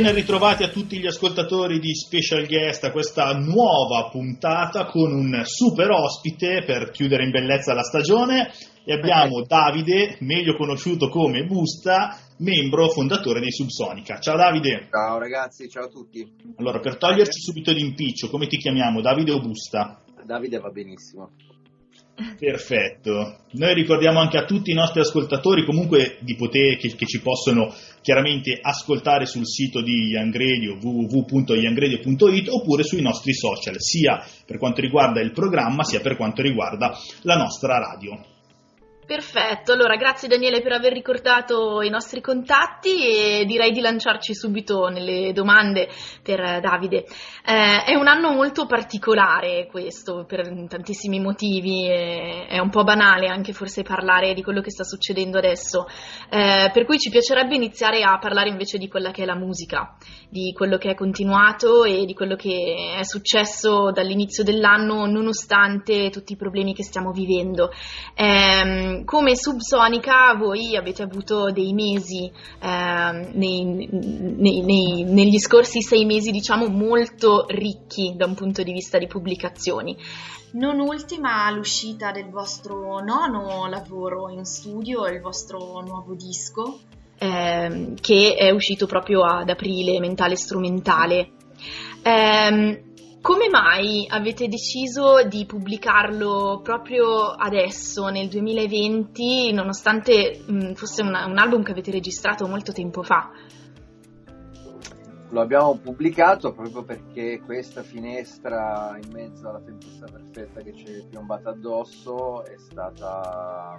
Ben ritrovati a tutti gli ascoltatori di Special Guest a questa nuova puntata con un super ospite per chiudere in bellezza la stagione e abbiamo Davide, meglio conosciuto come Busta, membro fondatore di Subsonica. Ciao Davide. Ciao ragazzi, ciao a tutti. Allora, per toglierci subito d'impiccio, come ti chiamiamo? Davide o Busta? Davide va benissimo. Perfetto. Noi ricordiamo anche a tutti i nostri ascoltatori comunque di poter, che, che, ci possono chiaramente ascoltare sul sito di Young Radio oppure sui nostri social, sia per quanto riguarda il programma sia per quanto riguarda la nostra radio. Perfetto, allora grazie Daniele per aver ricordato i nostri contatti e direi di lanciarci subito nelle domande per Davide. Eh, è un anno molto particolare questo per tantissimi motivi, è un po' banale anche forse parlare di quello che sta succedendo adesso, eh, per cui ci piacerebbe iniziare a parlare invece di quella che è la musica, di quello che è continuato e di quello che è successo dall'inizio dell'anno nonostante tutti i problemi che stiamo vivendo. Eh, come Subsonica voi avete avuto dei mesi, eh, nei, nei, nei, negli scorsi sei mesi diciamo molto ricchi da un punto di vista di pubblicazioni. Non ultima l'uscita del vostro nono lavoro in studio, il vostro nuovo disco, eh, che è uscito proprio ad aprile, mentale strumentale. Eh, come mai avete deciso di pubblicarlo proprio adesso, nel 2020, nonostante mh, fosse una, un album che avete registrato molto tempo fa? Lo abbiamo pubblicato proprio perché questa finestra in mezzo alla tempesta perfetta che ci è piombata addosso è stata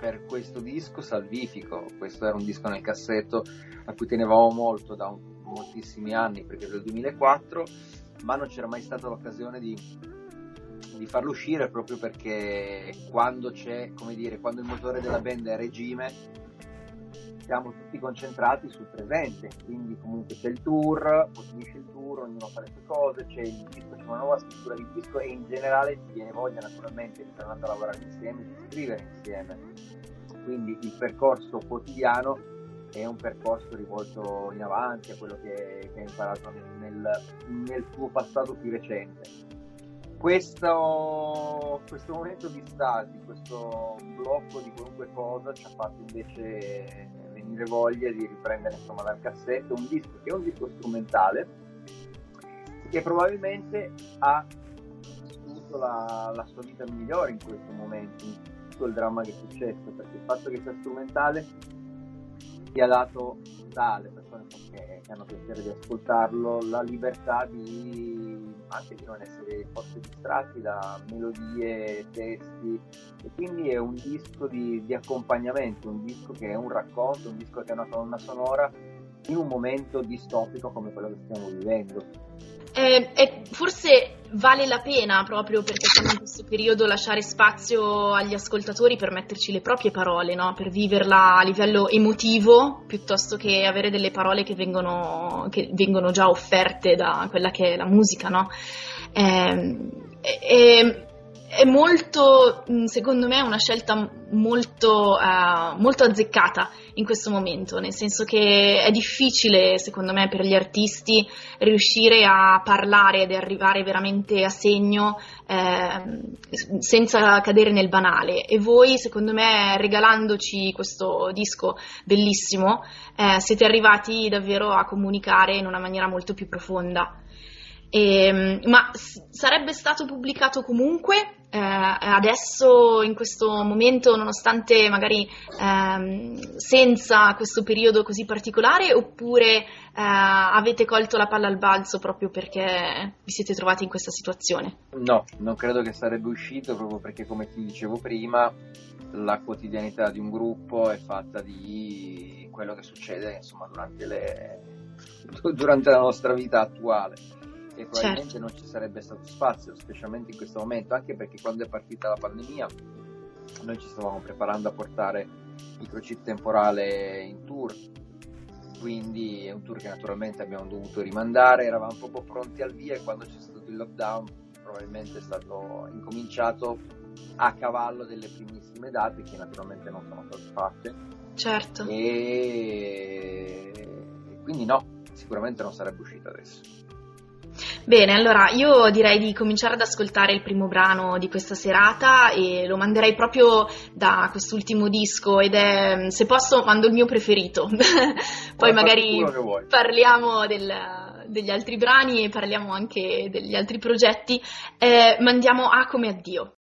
per questo disco salvifico. Questo era un disco nel cassetto a cui tenevamo molto da un, moltissimi anni perché del 2004 ma non c'era mai stata l'occasione di, di farlo uscire proprio perché quando c'è, come dire, quando il motore della band è a regime siamo tutti concentrati sul presente, quindi comunque c'è il tour, poi finisce il tour, ognuno fa le sue cose, c'è il disco, c'è una nuova scrittura di disco e in generale ti viene voglia naturalmente di tornare a lavorare insieme, di scrivere insieme. Quindi il percorso quotidiano è un percorso rivolto in avanti a quello che, che hai imparato nel, nel, tuo passato più recente. Questo, questo momento di stasi, questo blocco di qualunque cosa ci ha fatto invece venire voglia di riprendere insomma dal cassetto un disco che è un disco strumentale che probabilmente ha vissuto la, la sua vita migliore in questo momento, in tutto il dramma che è successo, perché il fatto che sia strumentale ti ha dato dalle persone che, che, hanno piacere di ascoltarlo la libertà di anche di non essere forse distratti da melodie, testi. E quindi è un disco di, di accompagnamento, un disco che è un racconto, un disco che è una colonna sonora in un momento distopico come quello che stiamo vivendo. Eh, e forse vale la pena proprio perché siamo in questo periodo lasciare spazio agli ascoltatori per metterci le proprie parole, no? per viverla a livello emotivo piuttosto che avere delle parole che vengono, che vengono già offerte da quella che è la musica. No? Eh, è molto, mm, secondo me, una scelta molto, uh, molto, azzeccata in questo momento, nel senso che è difficile, secondo me, per gli artisti riuscire a parlare ed arrivare veramente a segno eh, senza cadere nel banale. E voi, secondo me, regalandoci questo disco bellissimo, eh, siete arrivati davvero a comunicare in una maniera molto più profonda. E, ehm, ma sarebbe stato pubblicato comunque eh, adesso in questo momento, nonostante magari ehm, senza questo periodo così particolare, oppure eh, avete colto la palla al balzo proprio perché vi siete trovati in questa situazione? No, non credo che sarebbe uscito proprio perché, come ti dicevo prima, la quotidianità di un gruppo è fatta di quello che succede insomma, durante, le... durante la nostra vita attuale e probabilmente certo. non ci sarebbe stato spazio, specialmente in questo momento, anche perché quando è partita la pandemia noi ci stavamo preparando a portare microchip temporale in tour, quindi è un tour che naturalmente abbiamo dovuto rimandare, eravamo proprio pronti al via e quando c'è stato il lockdown probabilmente è stato incominciato a cavallo delle primissime date che naturalmente non sono state fatte. Certo. E quindi no, sicuramente non sarebbe uscita adesso. Bene, allora io direi di cominciare ad ascoltare il primo brano di questa serata e lo manderei proprio da quest'ultimo disco ed è, se posso, mando il mio preferito. Poi magari parliamo del, degli altri brani e parliamo anche degli altri progetti. Eh, mandiamo A come addio.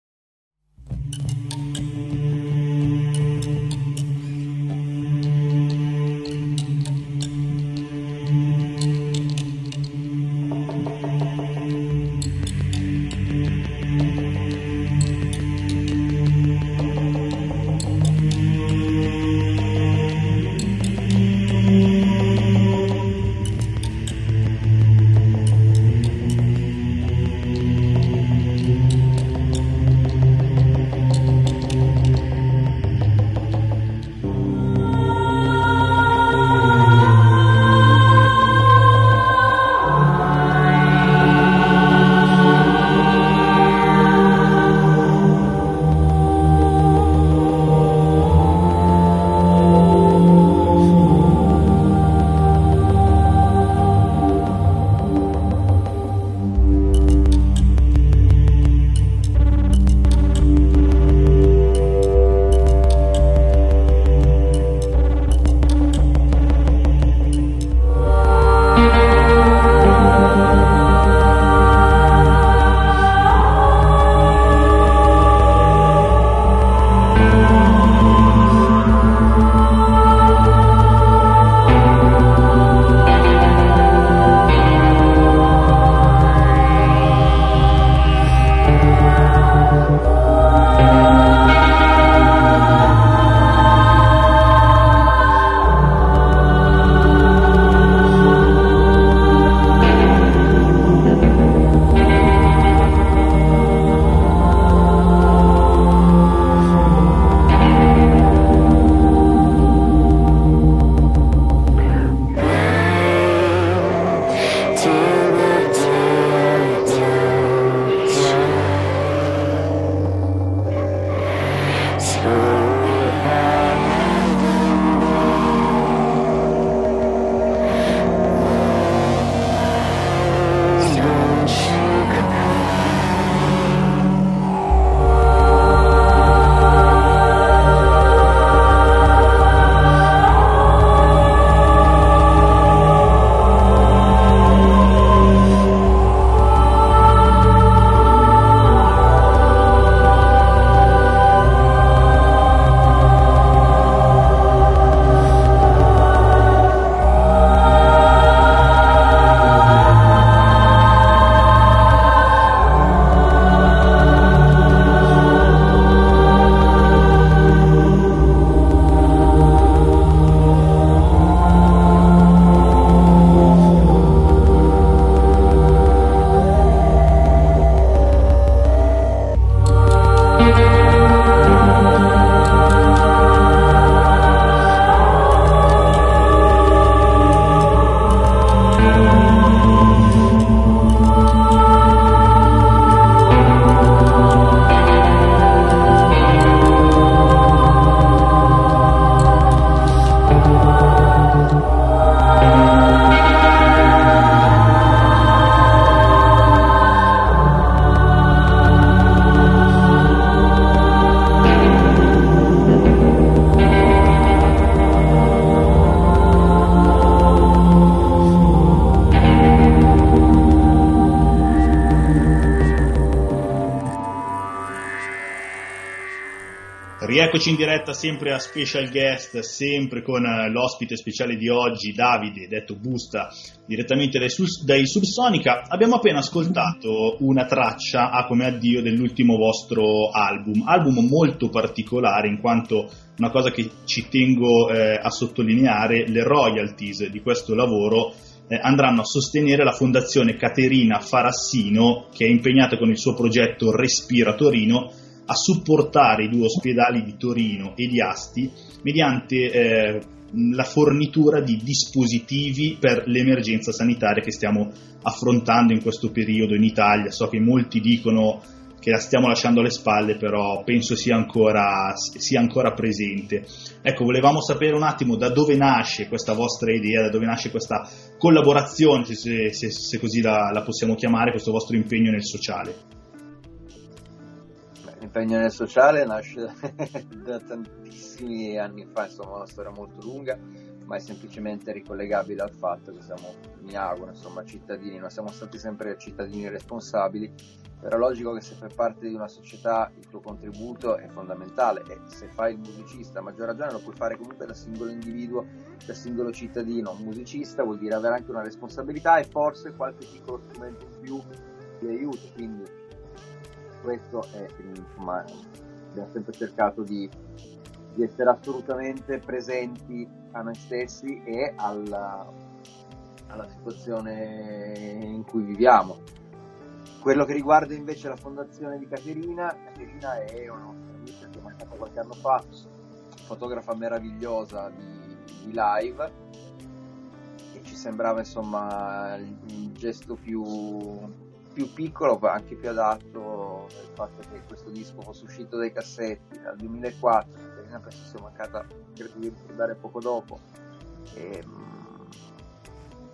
Rieccoci in diretta sempre a Special Guest, sempre con eh, l'ospite speciale di oggi, Davide, detto Busta, direttamente dai, dai Subsonica. Abbiamo appena ascoltato una traccia a come addio dell'ultimo vostro album, album molto particolare in quanto una cosa che ci tengo eh, a sottolineare, le royalties di questo lavoro eh, andranno a sostenere la fondazione Caterina Farassino che è impegnata con il suo progetto Respira Torino a supportare i due ospedali di Torino e di Asti mediante eh, la fornitura di dispositivi per l'emergenza sanitaria che stiamo affrontando in questo periodo in Italia. So che molti dicono che la stiamo lasciando alle spalle, però penso sia ancora, sia ancora presente. Ecco, volevamo sapere un attimo da dove nasce questa vostra idea, da dove nasce questa collaborazione, se, se, se così la, la possiamo chiamare, questo vostro impegno nel sociale. L'impegno sociale nasce da tantissimi anni fa, insomma, una storia molto lunga, ma è semplicemente ricollegabile al fatto che siamo, mi auguro, insomma, cittadini, non siamo stati sempre cittadini responsabili, però è logico che se fai parte di una società il tuo contributo è fondamentale e se fai il musicista, a maggior ragione lo puoi fare comunque da singolo individuo, da singolo cittadino. Un musicista vuol dire avere anche una responsabilità e forse qualche piccolo strumento in più di aiuto, quindi questo è, insomma, abbiamo sempre cercato di, di, essere assolutamente presenti a noi stessi e alla, alla situazione in cui viviamo. Quello che riguarda invece la fondazione di Caterina, Caterina è una nostra amica che è mancata qualche anno fa, fotografa meravigliosa di, di live e ci sembrava insomma il gesto più più piccolo anche più adatto il fatto che questo disco fosse uscito dai cassetti nel 2004 Caterina penso sia mancata credo di ricordare poco dopo e,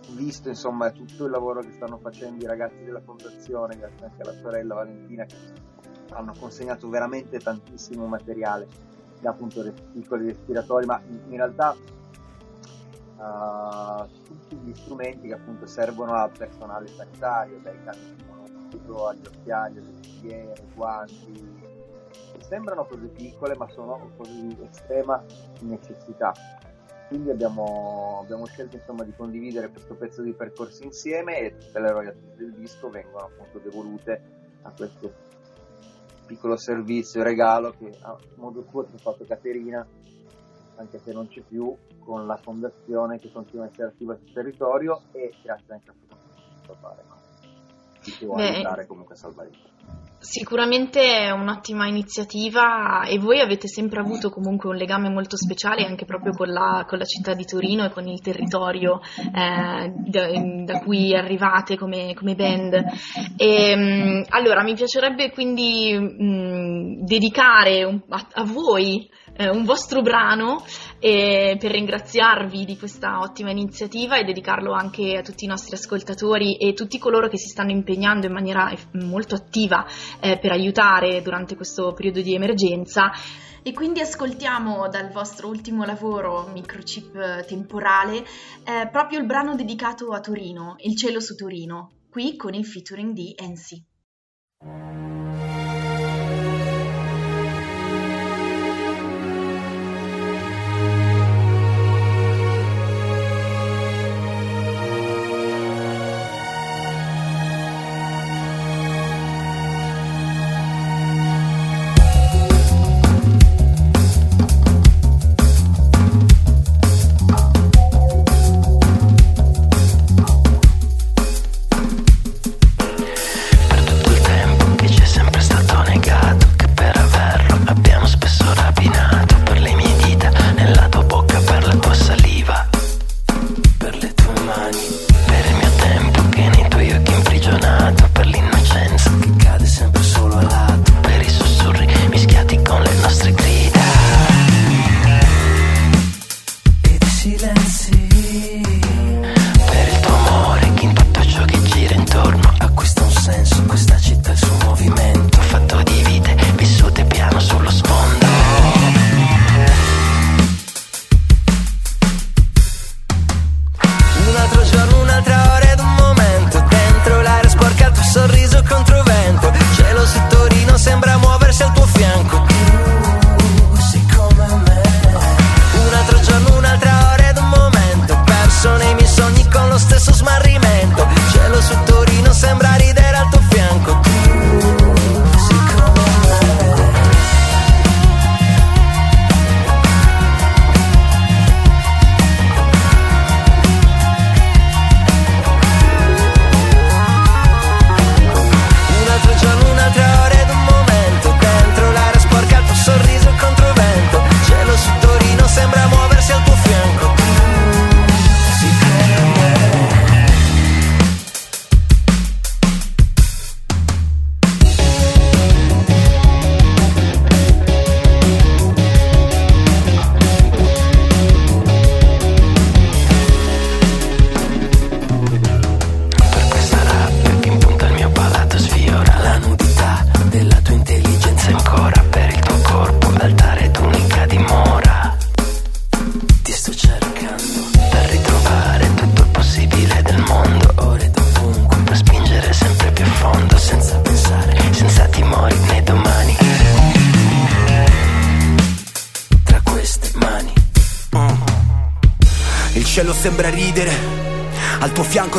visto insomma tutto il lavoro che stanno facendo i ragazzi della fondazione grazie anche alla sorella Valentina che hanno consegnato veramente tantissimo materiale da appunto piccoli respiratori ma in, in realtà uh, tutti gli strumenti che appunto servono al personale sanitario dai cani soprattutto agli occhiali, alle cucchiere, guanti, che sembrano cose piccole ma sono cose di estrema necessità. Quindi abbiamo, abbiamo scelto insomma, di condividere questo pezzo di percorso insieme e tutte le royalties del disco vengono appunto devolute a questo piccolo servizio, regalo che a modo suo ci ha fatto Caterina, anche se non c'è più, con la fondazione che continua a essere attiva sul territorio e grazie anche a fare ti può Beh, aiutare comunque a salvare il Sicuramente è un'ottima iniziativa e voi avete sempre avuto comunque un legame molto speciale anche proprio con la, con la città di Torino e con il territorio eh, da, da, cui arrivate come, come band. E, mm, allora mi piacerebbe quindi mh, mm, dedicare un, a, a voi eh, un vostro brano eh, per ringraziarvi di questa ottima iniziativa e dedicarlo anche a tutti i nostri ascoltatori e tutti coloro che si stanno impegnando in maniera molto attiva eh, per aiutare durante questo periodo di emergenza. E quindi ascoltiamo dal vostro ultimo lavoro, Microchip Temporale, eh, proprio il brano dedicato a Torino, Il cielo su Torino, qui con il featuring di Ensi.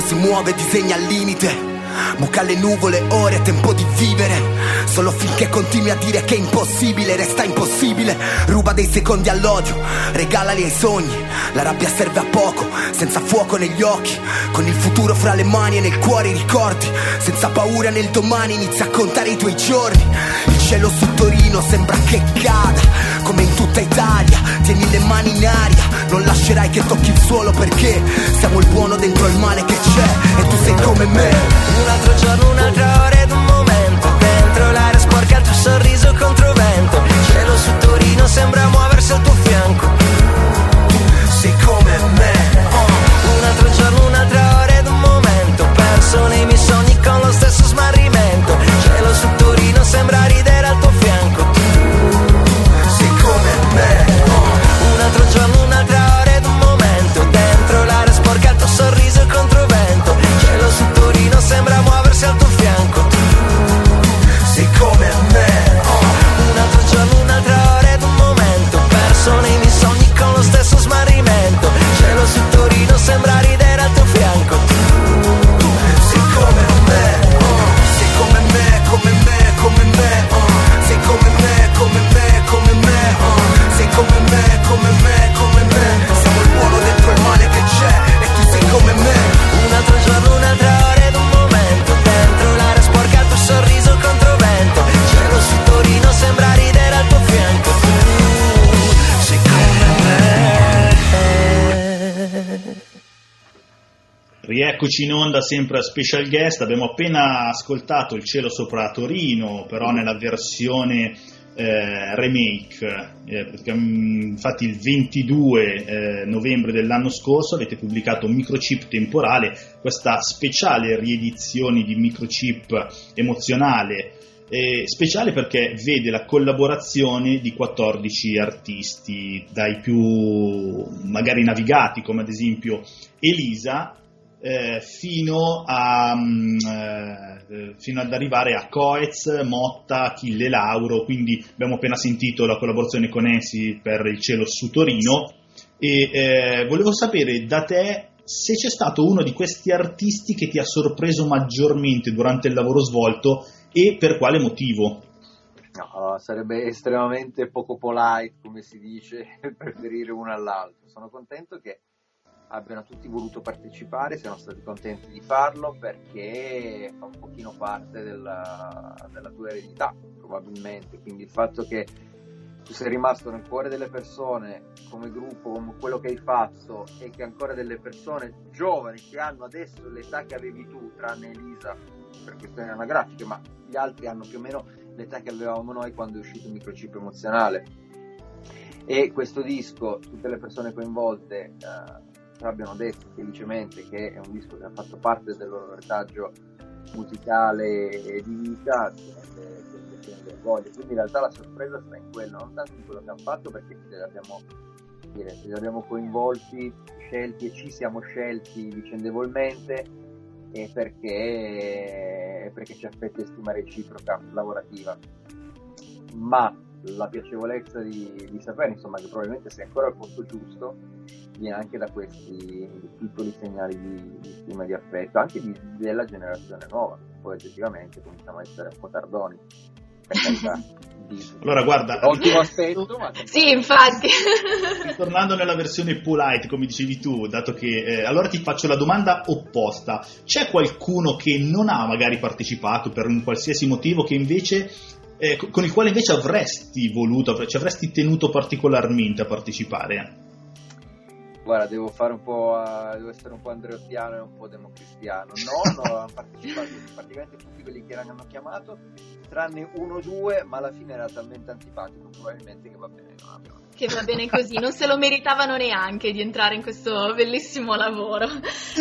Si muove, disegna al limite. Mucca le nuvole, ora è tempo di vivere. Solo finché continui a dire che è impossibile, resta impossibile. Ruba dei secondi all'odio, regalali ai sogni. La rabbia serve a poco, senza fuoco negli occhi. Con il futuro fra le mani e nel cuore i ricordi. Senza paura nel domani inizia a contare i tuoi giorni. Il cielo su Torino sembra che cada, come in tutta Italia. Tieni le mani in aria, non lascerai che tocchi il suolo perché siamo il buono dentro il male che c'è e tu sei come me. Un altro giorno, un'altra ora ed un momento Dentro l'aria sporca il tuo sorriso contro vento Il cielo su Torino sembra muoversi al tuo fianco Tu sei come me oh. Un altro giorno, un'altra ora ed un momento Perso nei miei sogni con lo stesso Rieccoci in onda sempre a Special Guest, abbiamo appena ascoltato Il cielo sopra Torino, però nella versione eh, remake, eh, perché, infatti il 22 eh, novembre dell'anno scorso avete pubblicato Microchip Temporale, questa speciale riedizione di Microchip emozionale, speciale perché vede la collaborazione di 14 artisti, dai più magari navigati come ad esempio Elisa, eh, fino, a, eh, fino, ad arrivare a Coez, Motta, Achille Lauro, quindi abbiamo appena sentito la collaborazione con Essi per il cielo su Torino e eh, volevo sapere da te se c'è stato uno di questi artisti che ti ha sorpreso maggiormente durante il lavoro svolto e per quale motivo? No, sarebbe estremamente poco polite, come si dice, preferire uno all'altro. Sono contento che abbiano tutti voluto partecipare, siamo stati contenti di farlo perché fa un pochino parte della, della tua eredità, probabilmente. Quindi il fatto che tu sei rimasto nel cuore delle persone come gruppo, come quello che hai fatto e che ancora delle persone giovani che hanno adesso l'età che avevi tu, tranne Elisa per questioni anagrafiche, ma gli altri hanno più o meno l'età che avevamo noi quando è uscito il microchip emozionale. E questo disco, tutte le persone coinvolte eh, abbiano detto felicemente che è un disco che ha fatto parte del loro retaggio musicale e di vita, di orgoglio. Quindi in realtà la sorpresa sta in quello, non tanto in quello che hanno fatto perché ce li abbiamo, ce abbiamo coinvolti, scelti e ci siamo scelti vicendevolmente e perché, perché ci affetta stima reciproca lavorativa. Ma la piacevolezza di, di, sapere insomma che probabilmente sei ancora al posto giusto viene anche da questi piccoli segnali di, di stima e di affetto anche di, della generazione nuova poi oggettivamente cominciamo a essere un po' tardoni per carità. Allora guarda ottimo aspetto ma sì infatti. Tornando nella versione polite come dicevi tu dato che eh, allora ti faccio la domanda opposta. C'è qualcuno che non ha magari partecipato per un qualsiasi motivo che invece eh, con il quale invece avresti voluto, ci avresti tenuto particolarmente a partecipare? Guarda, devo fare un po', uh, devo essere un po' andreottiano e un po' democristiano. No, no, hanno partecipato praticamente tutti quelli che hanno chiamato, tranne uno o due, ma alla fine era talmente antipatico probabilmente che va bene, non abbiamo che va bene così, non se lo meritavano neanche di entrare in questo bellissimo lavoro.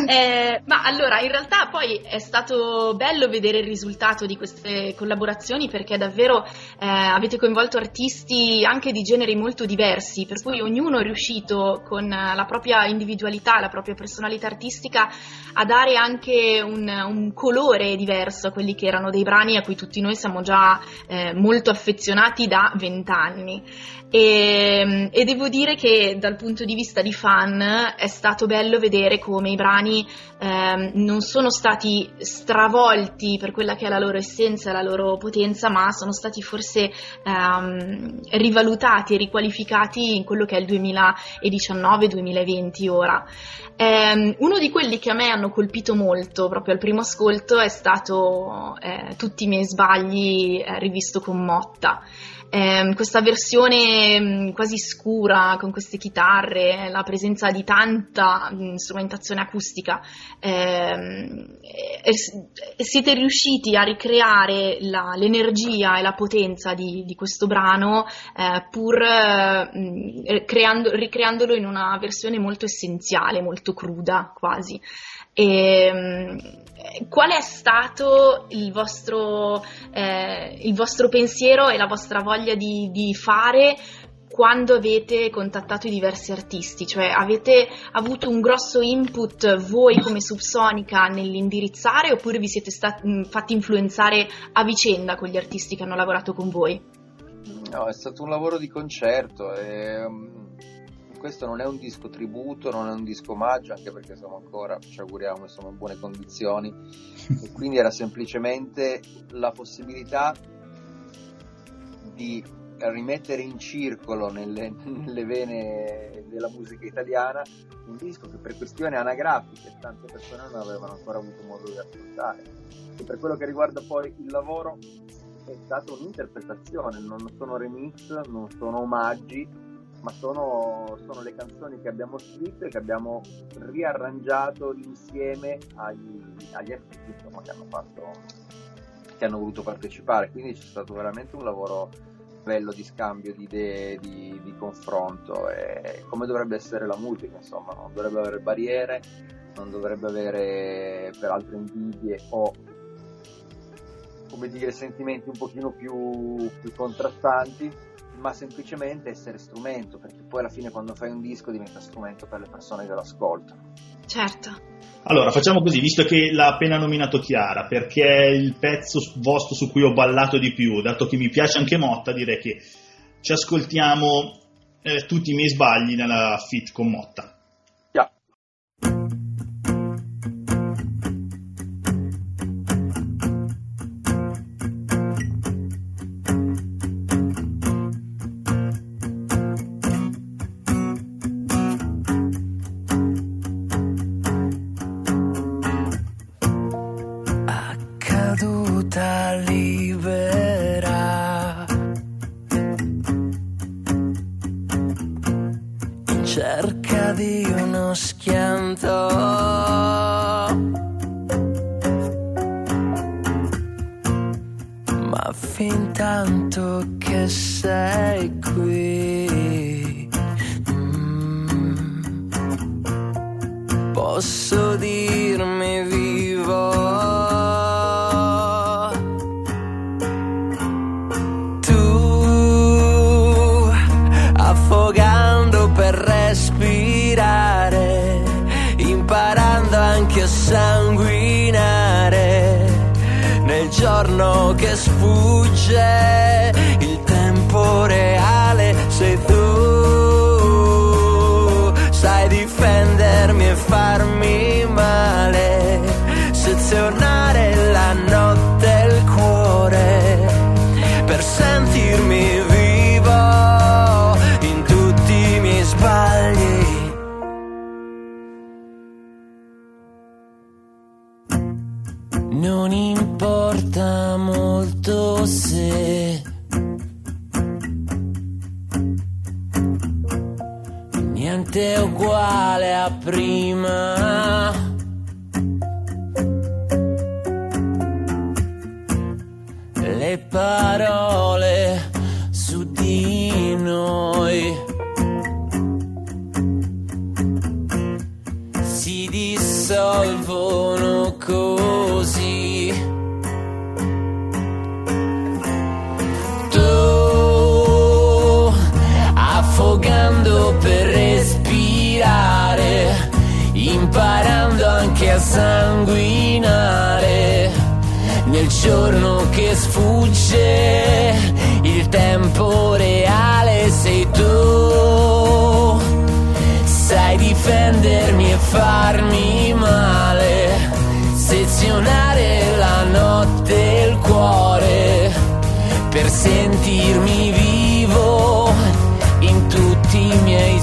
Eh, ma allora, in realtà poi è stato bello vedere il risultato di queste collaborazioni perché davvero eh, avete coinvolto artisti anche di generi molto diversi, per cui ognuno è riuscito con la propria individualità, la propria personalità artistica a dare anche un, un colore diverso a quelli che erano dei brani a cui tutti noi siamo già eh, molto affezionati da vent'anni. E E, e, devo dire che dal punto di vista di fan è stato bello vedere come i brani eh, non sono stati stravolti per quella che è la loro essenza e la loro potenza, ma sono stati forse ehm, rivalutati e riqualificati in quello che è il 2019-2020 ora. Eh, uno di quelli che a me hanno colpito molto proprio al primo ascolto è stato eh, Tutti i miei sbagli eh, rivisto con Motta eh, questa versione mm, quasi scura con queste chitarre, la presenza di tanta mm, strumentazione acustica, eh, siete riusciti a ricreare la, l'energia e la potenza di, di questo brano eh, pur mh, mm, creando, ricreandolo in una versione molto essenziale, molto cruda quasi. E, qual è stato il vostro, eh, il vostro, pensiero e la vostra voglia di, di, fare quando avete contattato i diversi artisti? Cioè avete avuto un grosso input voi come Subsonica nell'indirizzare oppure vi siete stati, fatti influenzare a vicenda con gli artisti che hanno lavorato con voi? No, è stato un lavoro di concerto e questo non è un disco tributo, non è un disco omaggio, anche perché siamo ancora, ci auguriamo, siamo in buone condizioni. e quindi era semplicemente la possibilità di rimettere in circolo nelle, nelle, vene della musica italiana un disco che per questioni anagrafiche tante persone non avevano ancora avuto modo di ascoltare. E per quello che riguarda poi il lavoro è stata un'interpretazione, non sono remix, non sono omaggi, ma sono, sono, le canzoni che abbiamo scritto e che abbiamo riarrangiato insieme agli, agli artisti insomma, che hanno fatto che hanno voluto partecipare. Quindi c'è stato veramente un lavoro bello di scambio di idee di, di confronto. E come dovrebbe essere la musica insomma non dovrebbe avere barriere non dovrebbe avere peraltro invidie o come dire sentimenti un pochino più, più contrastanti ma semplicemente essere strumento, perché poi alla fine quando fai un disco diventa strumento per le persone che lo ascoltano. Certo. Allora, facciamo così, visto che l'ha appena nominato Chiara, perché è il pezzo vostro su cui ho ballato di più, dato che mi piace anche Motta, direi che ci ascoltiamo eh, tutti i miei sbagli nella fit con Motta. intanto che sei qui. Mm. Posso dirmi giorno che sfugge, il tempo reale sei tu, sai difendermi e far uguale a prima. Le parole sanguinare. Nel giorno che sfugge il tempo reale sei tu. Sai difendermi e farmi male sezionare la notte e il cuore. Per sentirmi vivo in tutti i miei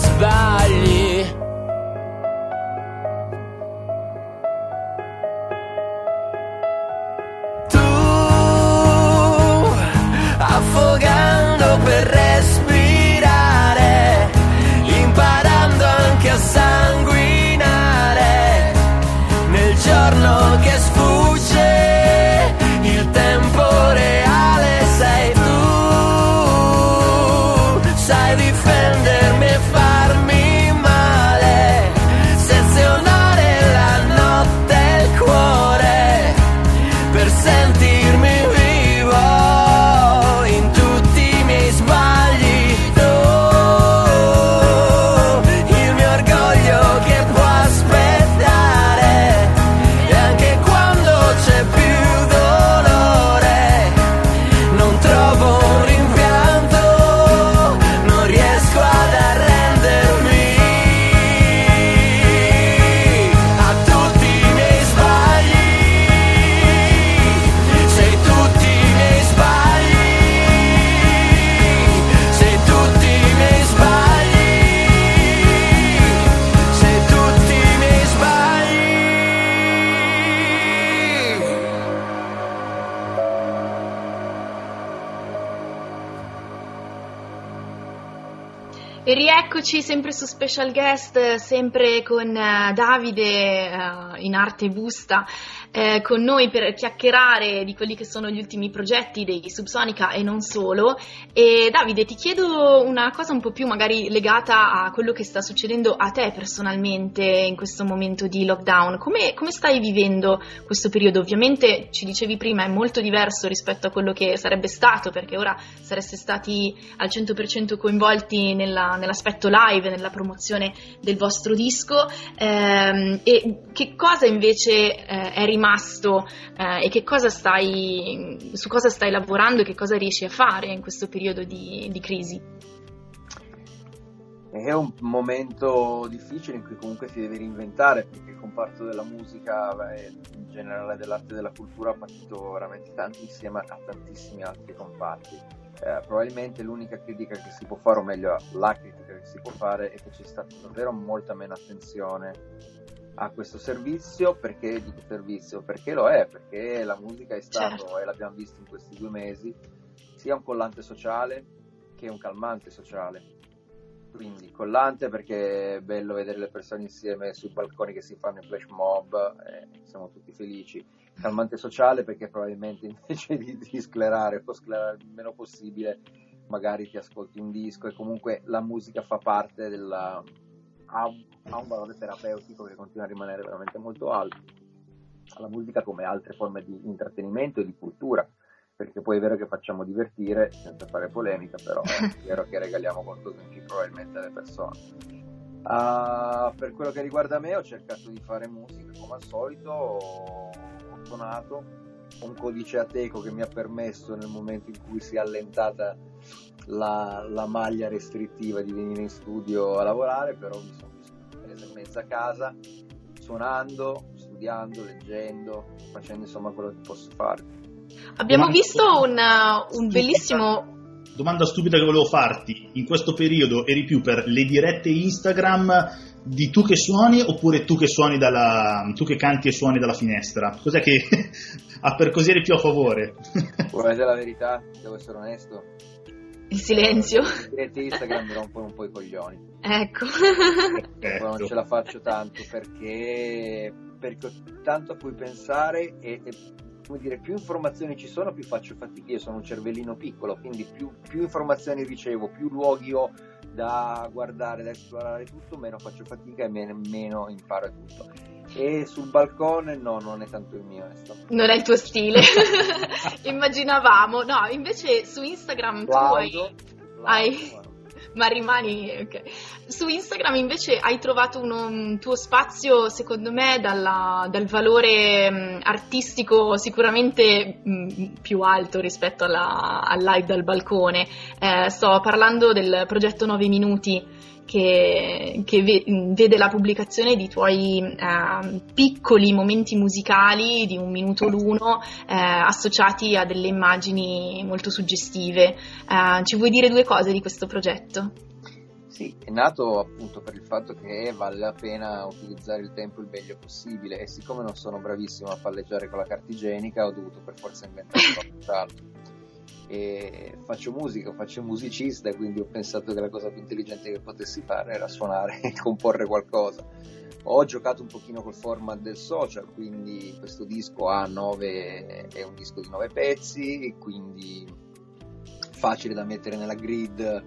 rieccoci sempre su Special Guest, sempre con eh, Davide eh, in arte busta, eh, con noi per chiacchierare di quelli che sono gli ultimi progetti dei Subsonica e non solo. E Davide, ti chiedo una cosa un po' più magari legata a quello che sta succedendo a te personalmente in questo momento di lockdown. Come, come stai vivendo questo periodo? Ovviamente ci dicevi prima è molto diverso rispetto a quello che sarebbe stato, perché ora sareste stati al 100% coinvolti nella- nell'aspetto live, nella promozione del vostro disco. Ehm, e che cosa invece eh, è rimasto eh, e che cosa stai, su cosa stai lavorando e che cosa riesci a fare in questo periodo di, di crisi? È un momento difficile in cui comunque si deve reinventare perché il comparto della musica beh, in generale dell'arte e della cultura ha patito veramente tanto insieme a tantissimi altri comparti. Eh, probabilmente l'unica critica che si può fare, o meglio la critica che si può fare, è che c'è stata davvero molta meno attenzione a questo servizio. Perché dico servizio? Perché lo è, perché la musica è stato, Certo. e l'abbiamo visto in questi due mesi, sia un collante sociale che un calmante sociale. Quindi collante perché è bello vedere le persone insieme sui balconi che si fanno i flash mob, eh, siamo tutti felici. Calmante sociale perché probabilmente invece di, di sclerare o sclerare il meno possibile, magari ti ascolti un disco e comunque la musica fa parte della... ha, un- ha un valore terapeutico che continua a rimanere veramente molto alto. La musica come altre forme di intrattenimento e di cultura perché poi è vero che facciamo divertire senza fare polemica, però è vero che regaliamo qualcosa in più probabilmente alle persone. Ah, per quello che riguarda me ho cercato di fare musica come al solito, ho suonato un codice ateco che mi ha permesso nel momento in cui si è allentata la, la maglia restrittiva di venire in studio a lavorare, però mi sono mese e mezzo a casa suonando, studiando, leggendo, facendo insomma quello che posso fare. Abbiamo Domanda- visto un, uh, un bellissimo Domanda stupida che volevo farti, in questo periodo eri più per le dirette Instagram di tu che suoni oppure tu che suoni dalla tu che canti e suoni dalla finestra? Cos'è che ha per così eri più a favore? Volete la verità? Devo essere onesto. Il silenzio. Le dirette Instagram mi rompono un po' i coglioni. Ecco. Poi non ce la faccio tanto perché, perché ho tanto a cui pensare e, e, come dire, più informazioni ci sono, più faccio fatica. Io sono un cervellino piccolo, quindi più, più informazioni ricevo, più luoghi ho da guardare, da esplorare tutto, meno faccio fatica e meno, meno imparo tutto. E sul balcone no, non è tanto il mio. Non è il tuo stile. Immaginavamo. No, invece su Instagram tu hai, Plaudo, hai plaudo, ma rimani... ok. Su Instagram invece hai trovato uno- un tuo spazio, secondo me, dalla- dal valore mh, artistico sicuramente mh, più alto rispetto alla, al live dal balcone. Eh, sto parlando del progetto 9 minuti che, che ve- vede la pubblicazione di tuoi eh, piccoli momenti musicali di un minuto l'uno eh, associati a delle immagini molto suggestive. Eh, ci vuoi dire due cose di questo progetto? Sì, è nato appunto per il fatto che vale la pena utilizzare il tempo il meglio possibile e siccome non sono bravissimo a palleggiare con la carta igienica ho dovuto per forza inventare qualcos'altro. E faccio musica, faccio musicista e quindi ho pensato che la cosa più intelligente che potessi fare era suonare e comporre qualcosa. Ho giocato un pochino col format del social, quindi questo disco ha nove, è un disco di nove pezzi, quindi facile da mettere nella grid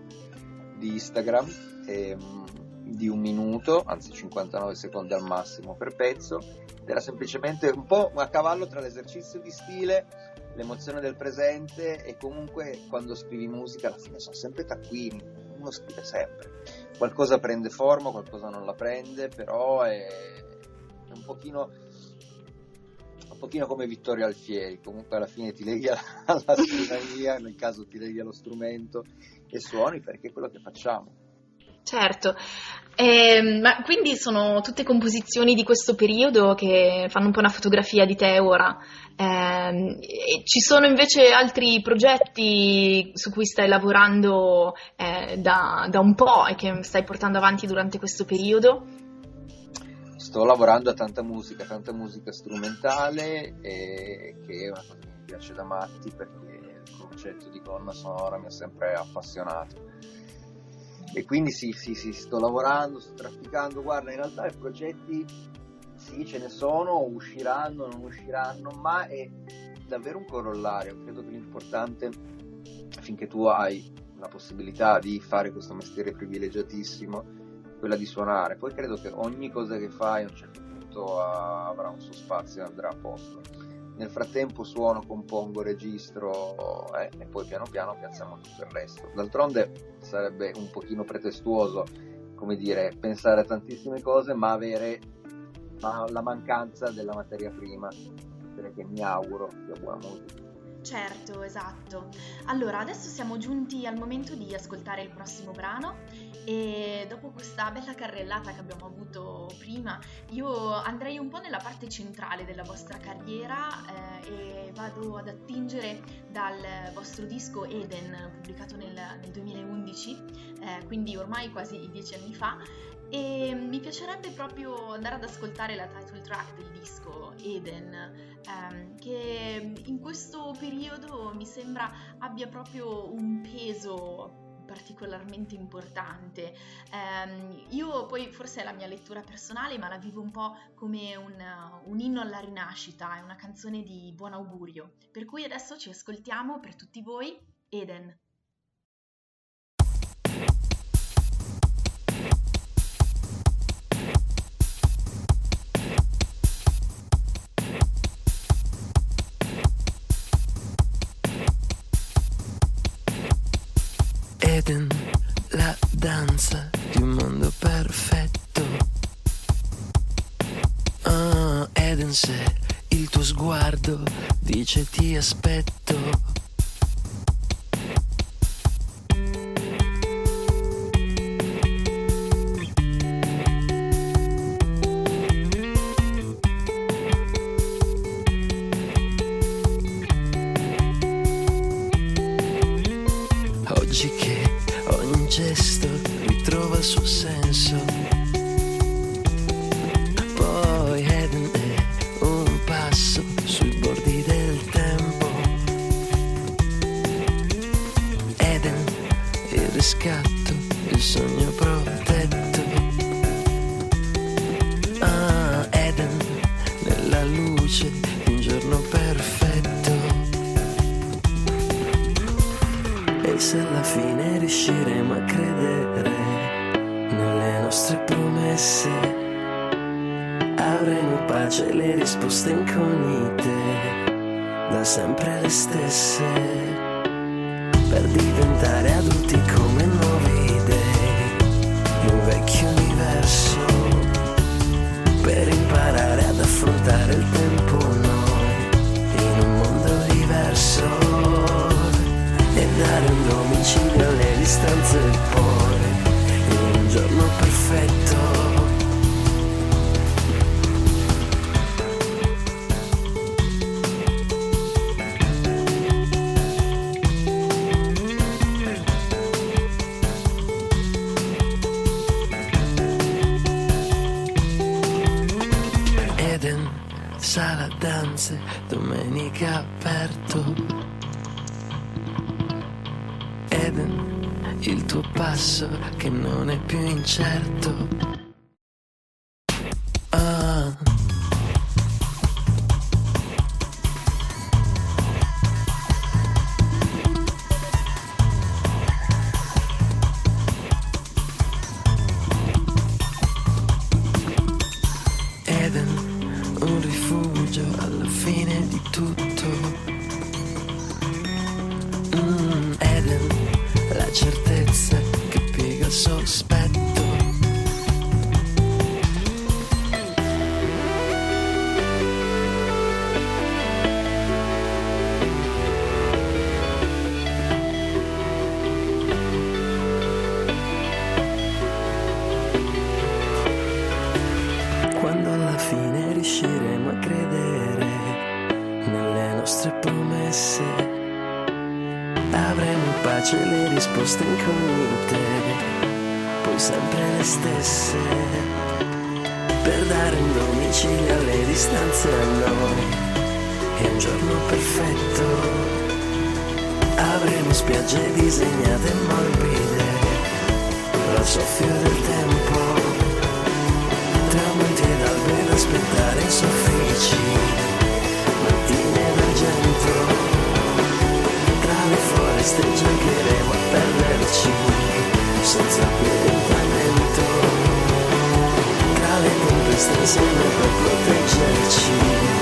di Instagram ehm, di un minuto, anzi 59 secondi al massimo per pezzo, era semplicemente un po' a cavallo tra l'esercizio di stile, l'emozione del presente e comunque quando scrivi musica alla fine sono sempre taccuini, uno scrive sempre, qualcosa prende forma, qualcosa non la prende, però è, un pochino un pochino come Vittorio Alfieri, comunque alla fine ti leghi alla, alla scrivania, nel caso ti leghi allo strumento e suoni perché è quello che facciamo. Certo, Ehm, ma quindi sono tutte composizioni di questo periodo che fanno un po' una fotografia di te ora. Ehm, e ci sono invece altri progetti su cui stai lavorando eh, da, da un po' e che stai portando avanti durante questo periodo? Sto lavorando a tanta musica, tanta musica strumentale, che è una cosa che mi piace da matti perché il concetto di colonna sonora mi ha sempre appassionato. E quindi sì, sì, sì, sto lavorando, sto trafficando. Guarda, in realtà i progetti sì, ce ne sono, usciranno, non usciranno, ma è davvero un corollario. Credo che l'importante, finché tu hai la possibilità di fare questo mestiere privilegiatissimo, quella di suonare. Poi credo che ogni cosa che fai a un certo punto avrà un suo spazio e andrà a posto. Nel frattempo suono, compongo, registro eh, e poi piano piano piazziamo tutto il resto. D'altronde sarebbe un pochino pretestuoso, come dire, pensare a tantissime cose ma avere ma la mancanza della materia prima, perché mi auguro sia buona musica. Certo, esatto. Allora, adesso siamo giunti al momento di ascoltare il prossimo brano e dopo questa bella carrellata che abbiamo avuto prima, io andrei un po' nella parte centrale della vostra carriera eh, e vado ad attingere dal vostro disco Eden, pubblicato nel, nel 2011, eh, quindi ormai quasi dieci anni fa, e mi piacerebbe proprio andare ad ascoltare la title track del disco Eden, ehm, che in questo periodo mi sembra abbia proprio un peso particolarmente importante. Ehm, io poi forse è la mia lettura personale, ma la vivo un po' come un, un inno alla rinascita, è una canzone di buon augurio. Per cui adesso ci ascoltiamo per tutti voi. Eden, dice ti aspetto. Riscatto, il sogno protetto. Ah, Eden, nella luce un giorno perfetto. E se alla fine riusciremo a credere nelle nostre promesse, avremo pace e le risposte incognite, da sempre le stesse, per diventare adulti come nuove idee. vecchio universo per imparare ad affrontare il tempo noi in un mondo diverso e dare un domicilio alle distanze poi in un giorno perfetto è spiagge disegnate morbide, al soffio del tempo. Tramonti ed alberi ad aspettare i soffici, mattine d'argento, tra le foreste giocheremo a perderci, senza più orientamento, tra le tempeste insieme per proteggerci,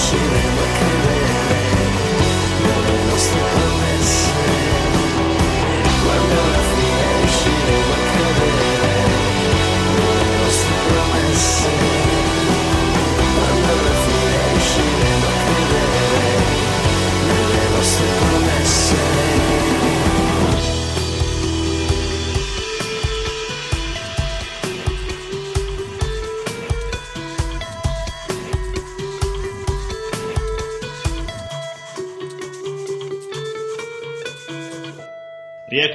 fine riusciremo a credere nelle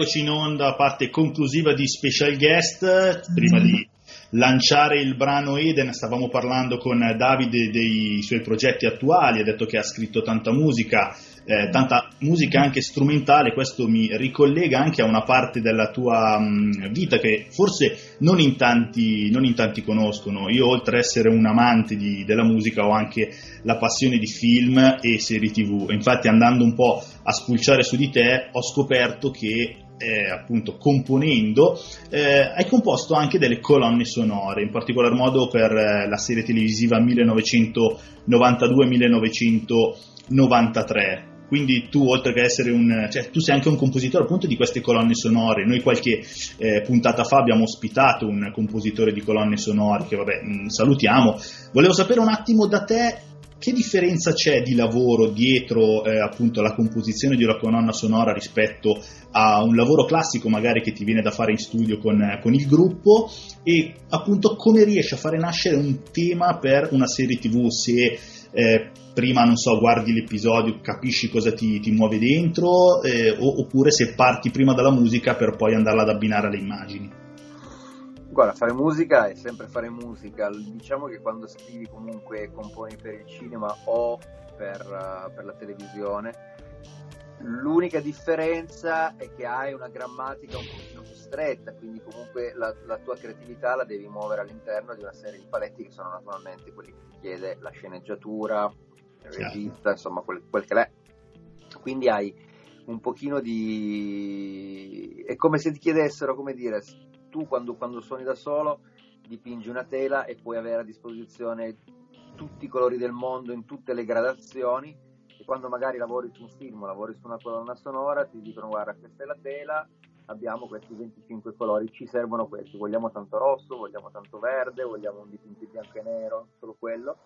Rieccoci in onda, parte conclusiva di Special Guest. Prima di lanciare il brano Eden stavamo parlando con Davide dei suoi progetti attuali, ha detto che ha scritto tanta musica, eh, tanta musica anche strumentale, questo mi ricollega anche a una parte della tua mh, vita che forse non in, tanti, non in tanti conoscono. Io oltre ad essere un amante di- della musica ho anche la passione di film e serie tv, infatti andando un po' a spulciare su di te ho scoperto che eh, appunto componendo eh, hai composto anche delle colonne sonore, in particolar modo per eh, la serie televisiva 1992-1993. Quindi tu, oltre che essere un, cioè, tu sei anche un compositore appunto di queste colonne sonore. Noi qualche eh, puntata fa abbiamo ospitato un compositore di colonne sonore che, vabbè, mh, salutiamo. Volevo sapere un attimo da te che differenza c'è di lavoro dietro eh, appunto la composizione di una colonna sonora rispetto a un lavoro classico magari che ti viene da fare in studio con, eh, con il gruppo? E appunto come riesci a fare nascere un tema per una serie tv se eh, prima non so guardi l'episodio capisci cosa ti, ti muove dentro eh, o- oppure se parti prima dalla musica per poi andarla ad abbinare alle immagini Guarda, fare musica è sempre fare musica. Diciamo che quando scrivi comunque e componi per il cinema o per, eh, per la televisione, l'unica differenza è che hai una grammatica un pochino più stretta, quindi comunque la, la tua creatività la devi muovere all'interno di una serie di paletti che sono naturalmente quelli che ti chiede la sceneggiatura, il Certo. regista, insomma quel, quel che è. Quindi hai un pochino di... è come se ti chiedessero, come dire, tu quando, quando suoni da solo dipingi una tela e puoi avere a disposizione tutti i colori del mondo in tutte le gradazioni. E quando magari lavori su un film o lavori su una colonna sonora ti dicono guarda questa è la tela, abbiamo questi 25 colori, ci servono questi, vogliamo tanto rosso, vogliamo tanto verde, vogliamo un dipinto in bianco e nero, solo quello,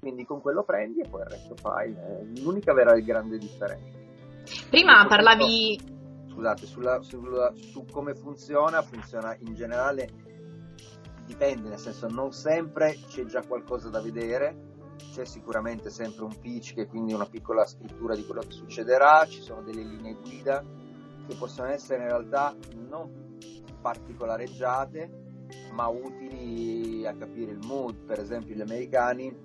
quindi con quello prendi e poi il resto fai, l'unica vera grande differenza. Prima parlavi... Scusate, sulla, sulla, su come funziona, funziona in generale, dipende, nel senso non sempre c'è già qualcosa da vedere, c'è sicuramente sempre un pitch che quindi una piccola scrittura di quello che succederà, ci sono delle linee guida che possono essere in realtà non particolareggiate ma utili a capire il mood, per esempio gli americani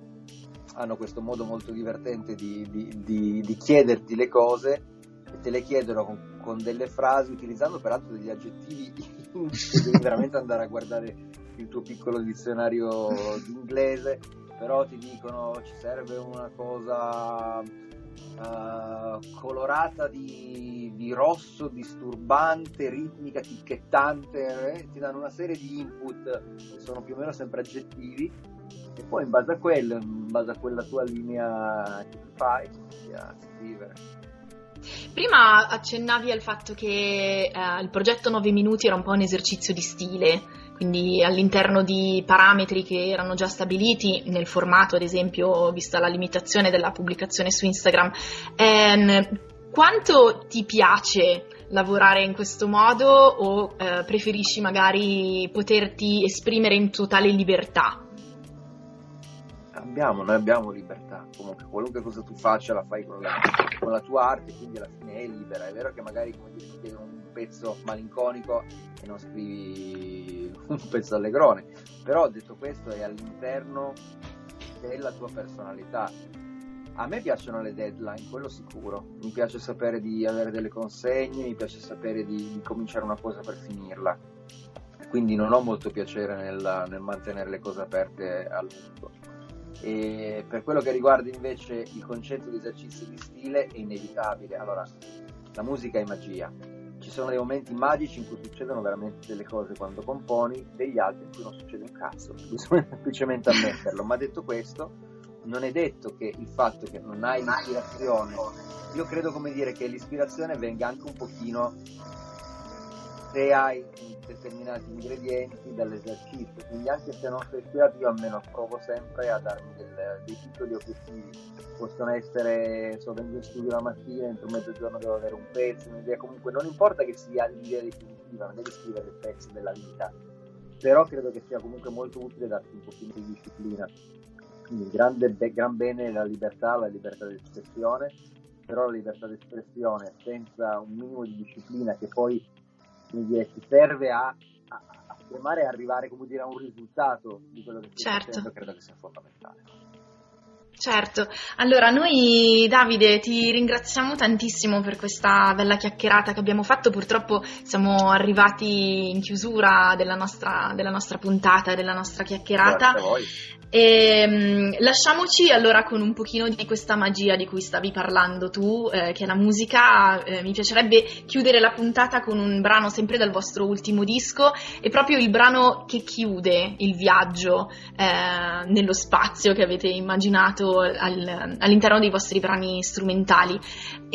hanno questo modo molto divertente di, di, di, di chiederti le cose te le chiedono con, con, delle frasi utilizzando peraltro degli aggettivi che devi veramente andare a guardare il tuo piccolo dizionario d'inglese però ti dicono ci serve una cosa uh, colorata di, di, rosso, disturbante, ritmica, ticchettante, eh? ti danno una serie di input che sono più o meno sempre aggettivi e poi in base a quello, in base a quella tua linea che fai, inizi a scrivere. Prima accennavi al fatto che eh, il progetto 9 minuti era un po' un esercizio di stile, quindi all'interno di parametri che erano già stabiliti nel formato, ad esempio, vista la limitazione della pubblicazione su Instagram. Ehm, quanto ti piace lavorare in questo modo o eh, preferisci magari poterti esprimere in totale libertà? Abbiamo, noi abbiamo libertà, comunque qualunque cosa tu faccia la fai con la, con la tua arte, quindi alla fine è libera. È vero che magari come dire, ti chiedono un pezzo malinconico e non scrivi un pezzo allegrone, però detto questo è all'interno della tua personalità. A me piacciono le deadline, quello sicuro. Mi piace sapere di avere delle consegne, mi piace sapere di, di cominciare una cosa per finirla. Quindi non ho molto piacere nel, nel mantenere le cose aperte a lungo. E per quello che riguarda invece il concetto di esercizio di stile è inevitabile. Allora, la musica è magia, ci sono dei momenti magici in cui succedono veramente delle cose quando componi, degli altri in cui non succede un cazzo, bisogna semplicemente ammetterlo. Ma detto questo, non è detto che il fatto che non hai l'ispirazione, io credo come dire che l'ispirazione venga anche un pochino se hai determinati ingredienti dall'esercizio, quindi anche se non sei ispirato io almeno provo sempre a darmi del, dei piccoli obiettivi, possono essere sto vengo in studio la mattina, entro mezzogiorno devo avere un pezzo, un'idea, comunque non importa che sia l'idea definitiva, non devi scrivere il pezzo della vita, però credo che sia comunque molto utile darti un pochino di disciplina. Quindi grande, gran bene la libertà, la libertà di espressione, però la libertà di espressione senza un minimo di disciplina che poi dire, ti serve a, a, a fermare e arrivare come dire, a un risultato di quello che stai certo. facendo, credo che sia fondamentale. Certo, allora noi Davide ti ringraziamo tantissimo per questa bella chiacchierata che abbiamo fatto, purtroppo siamo arrivati in chiusura della nostra, della nostra puntata, della nostra chiacchierata. E, um, lasciamoci allora con un pochino di questa magia di cui stavi parlando tu, eh, che è la musica. Eh, mi piacerebbe chiudere la puntata con un brano sempre dal vostro ultimo disco, è proprio il brano che chiude il viaggio eh, nello spazio che avete immaginato al, all'interno dei vostri brani strumentali.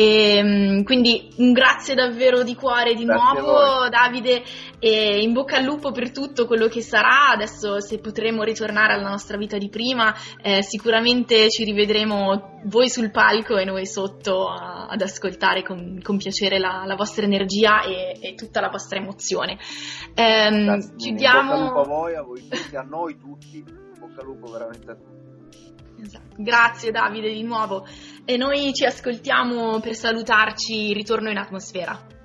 E, um, quindi un grazie davvero di cuore di grazie nuovo, Davide, e in bocca al lupo per tutto quello che sarà. Adesso, se potremo ritornare alla nostra vita di prima, eh, sicuramente ci rivedremo voi sul palco e noi sotto a, ad ascoltare con, con piacere la, la, vostra energia e, e, tutta la vostra emozione. Eh, chiudiamo... Bocca al lupo a voi, a voi tutti, a noi tutti, bocca al lupo veramente a tutti. Esatto. Grazie Davide di nuovo e noi ci ascoltiamo per salutarci, ritorno in atmosfera.